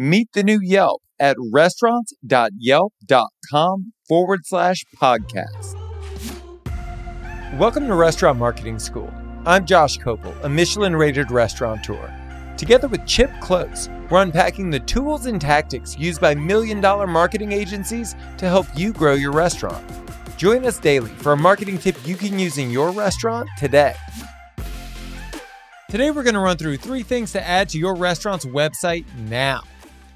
Meet the new Yelp at restaurants.yelp.com forward slash podcast. Welcome to Restaurant Marketing School. I'm Josh Kopel, a Michelin rated restaurateur. Together with Chip Klose, we're unpacking the tools and tactics used by million dollar marketing agencies to help you grow your restaurant. Join us daily for a marketing tip you can use in your restaurant today. Today, we're going to run through three things to add to your restaurant's website now.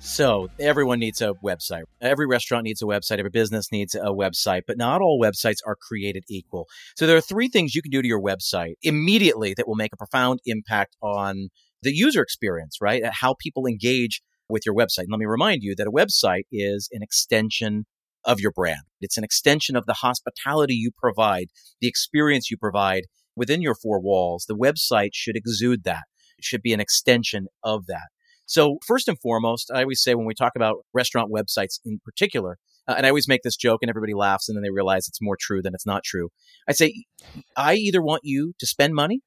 So everyone needs a website. Every restaurant needs a website. Every business needs a website, but not all websites are created equal. So there are three things you can do to your website immediately that will make a profound impact on the user experience, right? How people engage with your website. And let me remind you that a website is an extension of your brand. It's an extension of the hospitality you provide, the experience you provide within your four walls. The website should exude that. It should be an extension of that. So, first and foremost, I always say when we talk about restaurant websites in particular, uh, and I always make this joke and everybody laughs and then they realize it's more true than it's not true. I say, I either want you to spend money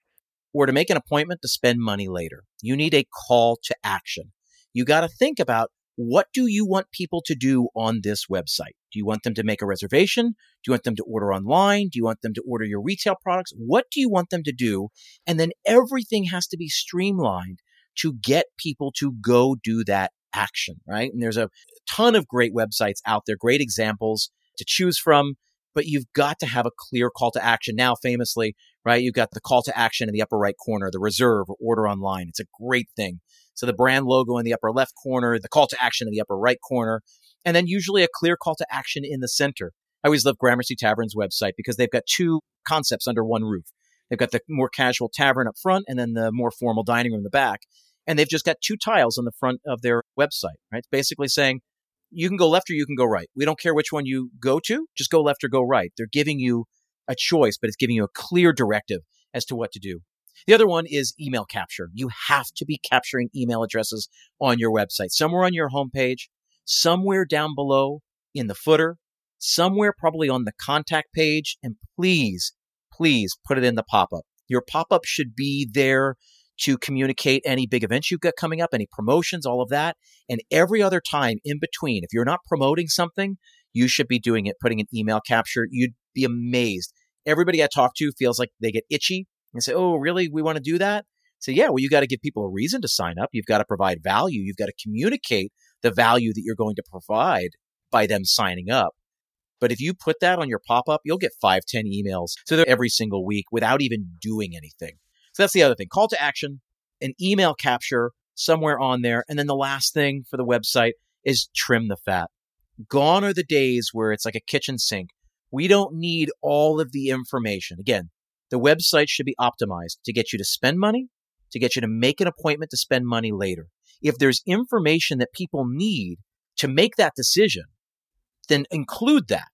or to make an appointment to spend money later. You need a call to action. You got to think about what do you want people to do on this website? Do you want them to make a reservation? Do you want them to order online? Do you want them to order your retail products? What do you want them to do? And then everything has to be streamlined to get people to go do that action, right? And there's a ton of great websites out there, great examples to choose from, but you've got to have a clear call to action. Now, famously, right, you've got the call to action in the upper right corner, the reserve or order online. It's a great thing. So the brand logo in the upper left corner, the call to action in the upper right corner, and then usually a clear call to action in the center. I always love Gramercy Tavern's website because they've got two concepts under one roof. They've got the more casual tavern up front and then the more formal dining room in the back. And they've just got two tiles on the front of their website, right? It's basically saying you can go left or you can go right. We don't care which one you go to, just go left or go right. They're giving you a choice, but it's giving you a clear directive as to what to do. The other one is email capture. You have to be capturing email addresses on your website, somewhere on your homepage, somewhere down below in the footer, somewhere probably on the contact page. And please, please put it in the pop up. Your pop up should be there to communicate any big events you've got coming up, any promotions, all of that. And every other time in between, if you're not promoting something, you should be doing it, putting an email capture. You'd be amazed. Everybody I talk to feels like they get itchy and say, Oh, really? We want to do that? So, yeah, well, you got to give people a reason to sign up. You've got to provide value. You've got to communicate the value that you're going to provide by them signing up. But if you put that on your pop up, you'll get five, ten emails. So every single week without even doing anything. So that's the other thing. Call to action, an email capture somewhere on there. And then the last thing for the website is trim the fat. Gone are the days where it's like a kitchen sink. We don't need all of the information. Again, the website should be optimized to get you to spend money, to get you to make an appointment to spend money later. If there's information that people need to make that decision, then include that,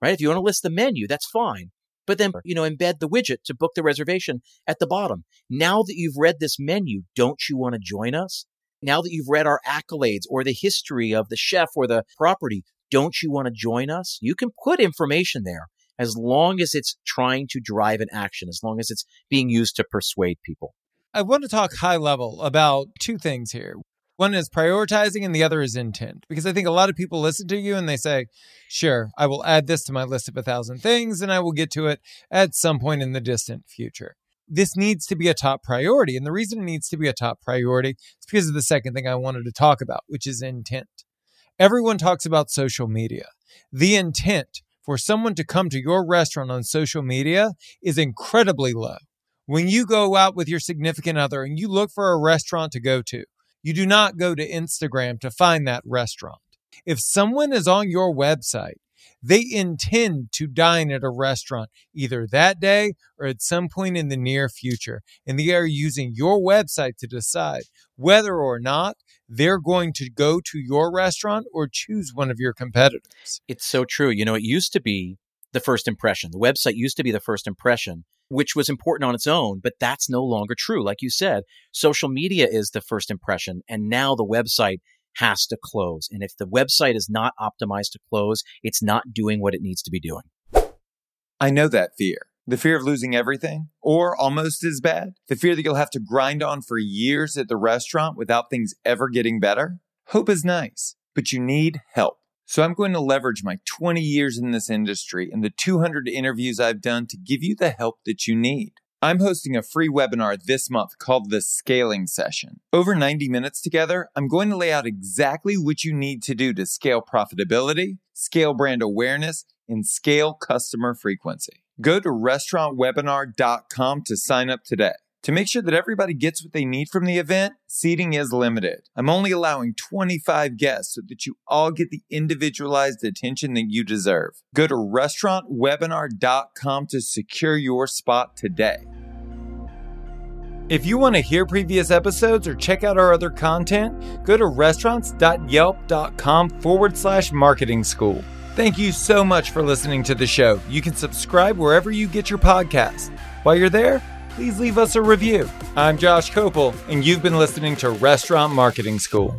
right? If you want to list the menu, that's fine but then, you know, embed the widget to book the reservation at the bottom. Now that you've read this menu, don't you want to join us? Now that you've read our accolades or the history of the chef or the property, don't you want to join us? You can put information there as long as it's trying to drive an action, as long as it's being used to persuade people. I want to talk high level about two things here. One is prioritizing and the other is intent. Because I think a lot of people listen to you and they say, sure, I will add this to my list of a thousand things and I will get to it at some point in the distant future. This needs to be a top priority. And the reason it needs to be a top priority is because of the second thing I wanted to talk about, which is intent. Everyone talks about social media. The intent for someone to come to your restaurant on social media is incredibly low. When you go out with your significant other and you look for a restaurant to go to, you do not go to Instagram to find that restaurant. If someone is on your website, they intend to dine at a restaurant either that day or at some point in the near future. And they are using your website to decide whether or not they're going to go to your restaurant or choose one of your competitors. It's so true. You know, it used to be the first impression. The website used to be the first impression, which was important on its own, but that's no longer true. Like you said, social media is the first impression, and now the website has to close. And if the website is not optimized to close, it's not doing what it needs to be doing. I know that fear. The fear of losing everything, or almost as bad, the fear that you'll have to grind on for years at the restaurant without things ever getting better. Hope is nice, but you need help. So I'm going to leverage my 20 years in this industry and the 200 interviews I've done to give you the help that you need. I'm hosting a free webinar this month called the Scaling Session. Over 90 minutes together, I'm going to lay out exactly what you need to do to scale profitability, scale brand awareness, and scale customer frequency. Go to restaurantwebinar.com to sign up today. To make sure that everybody gets what they need from the event, seating is limited. I'm only allowing 25 guests so that you all get the individualized attention that you deserve. Go to restaurantwebinar.com to secure your spot today. If you want to hear previous episodes or check out our other content, go to restaurants.yelp.com forward slash marketing school. Thank you so much for listening to the show. You can subscribe wherever you get your podcast. While you're there, please leave us a review. I'm Josh Kopel, and you've been listening to Restaurant Marketing School.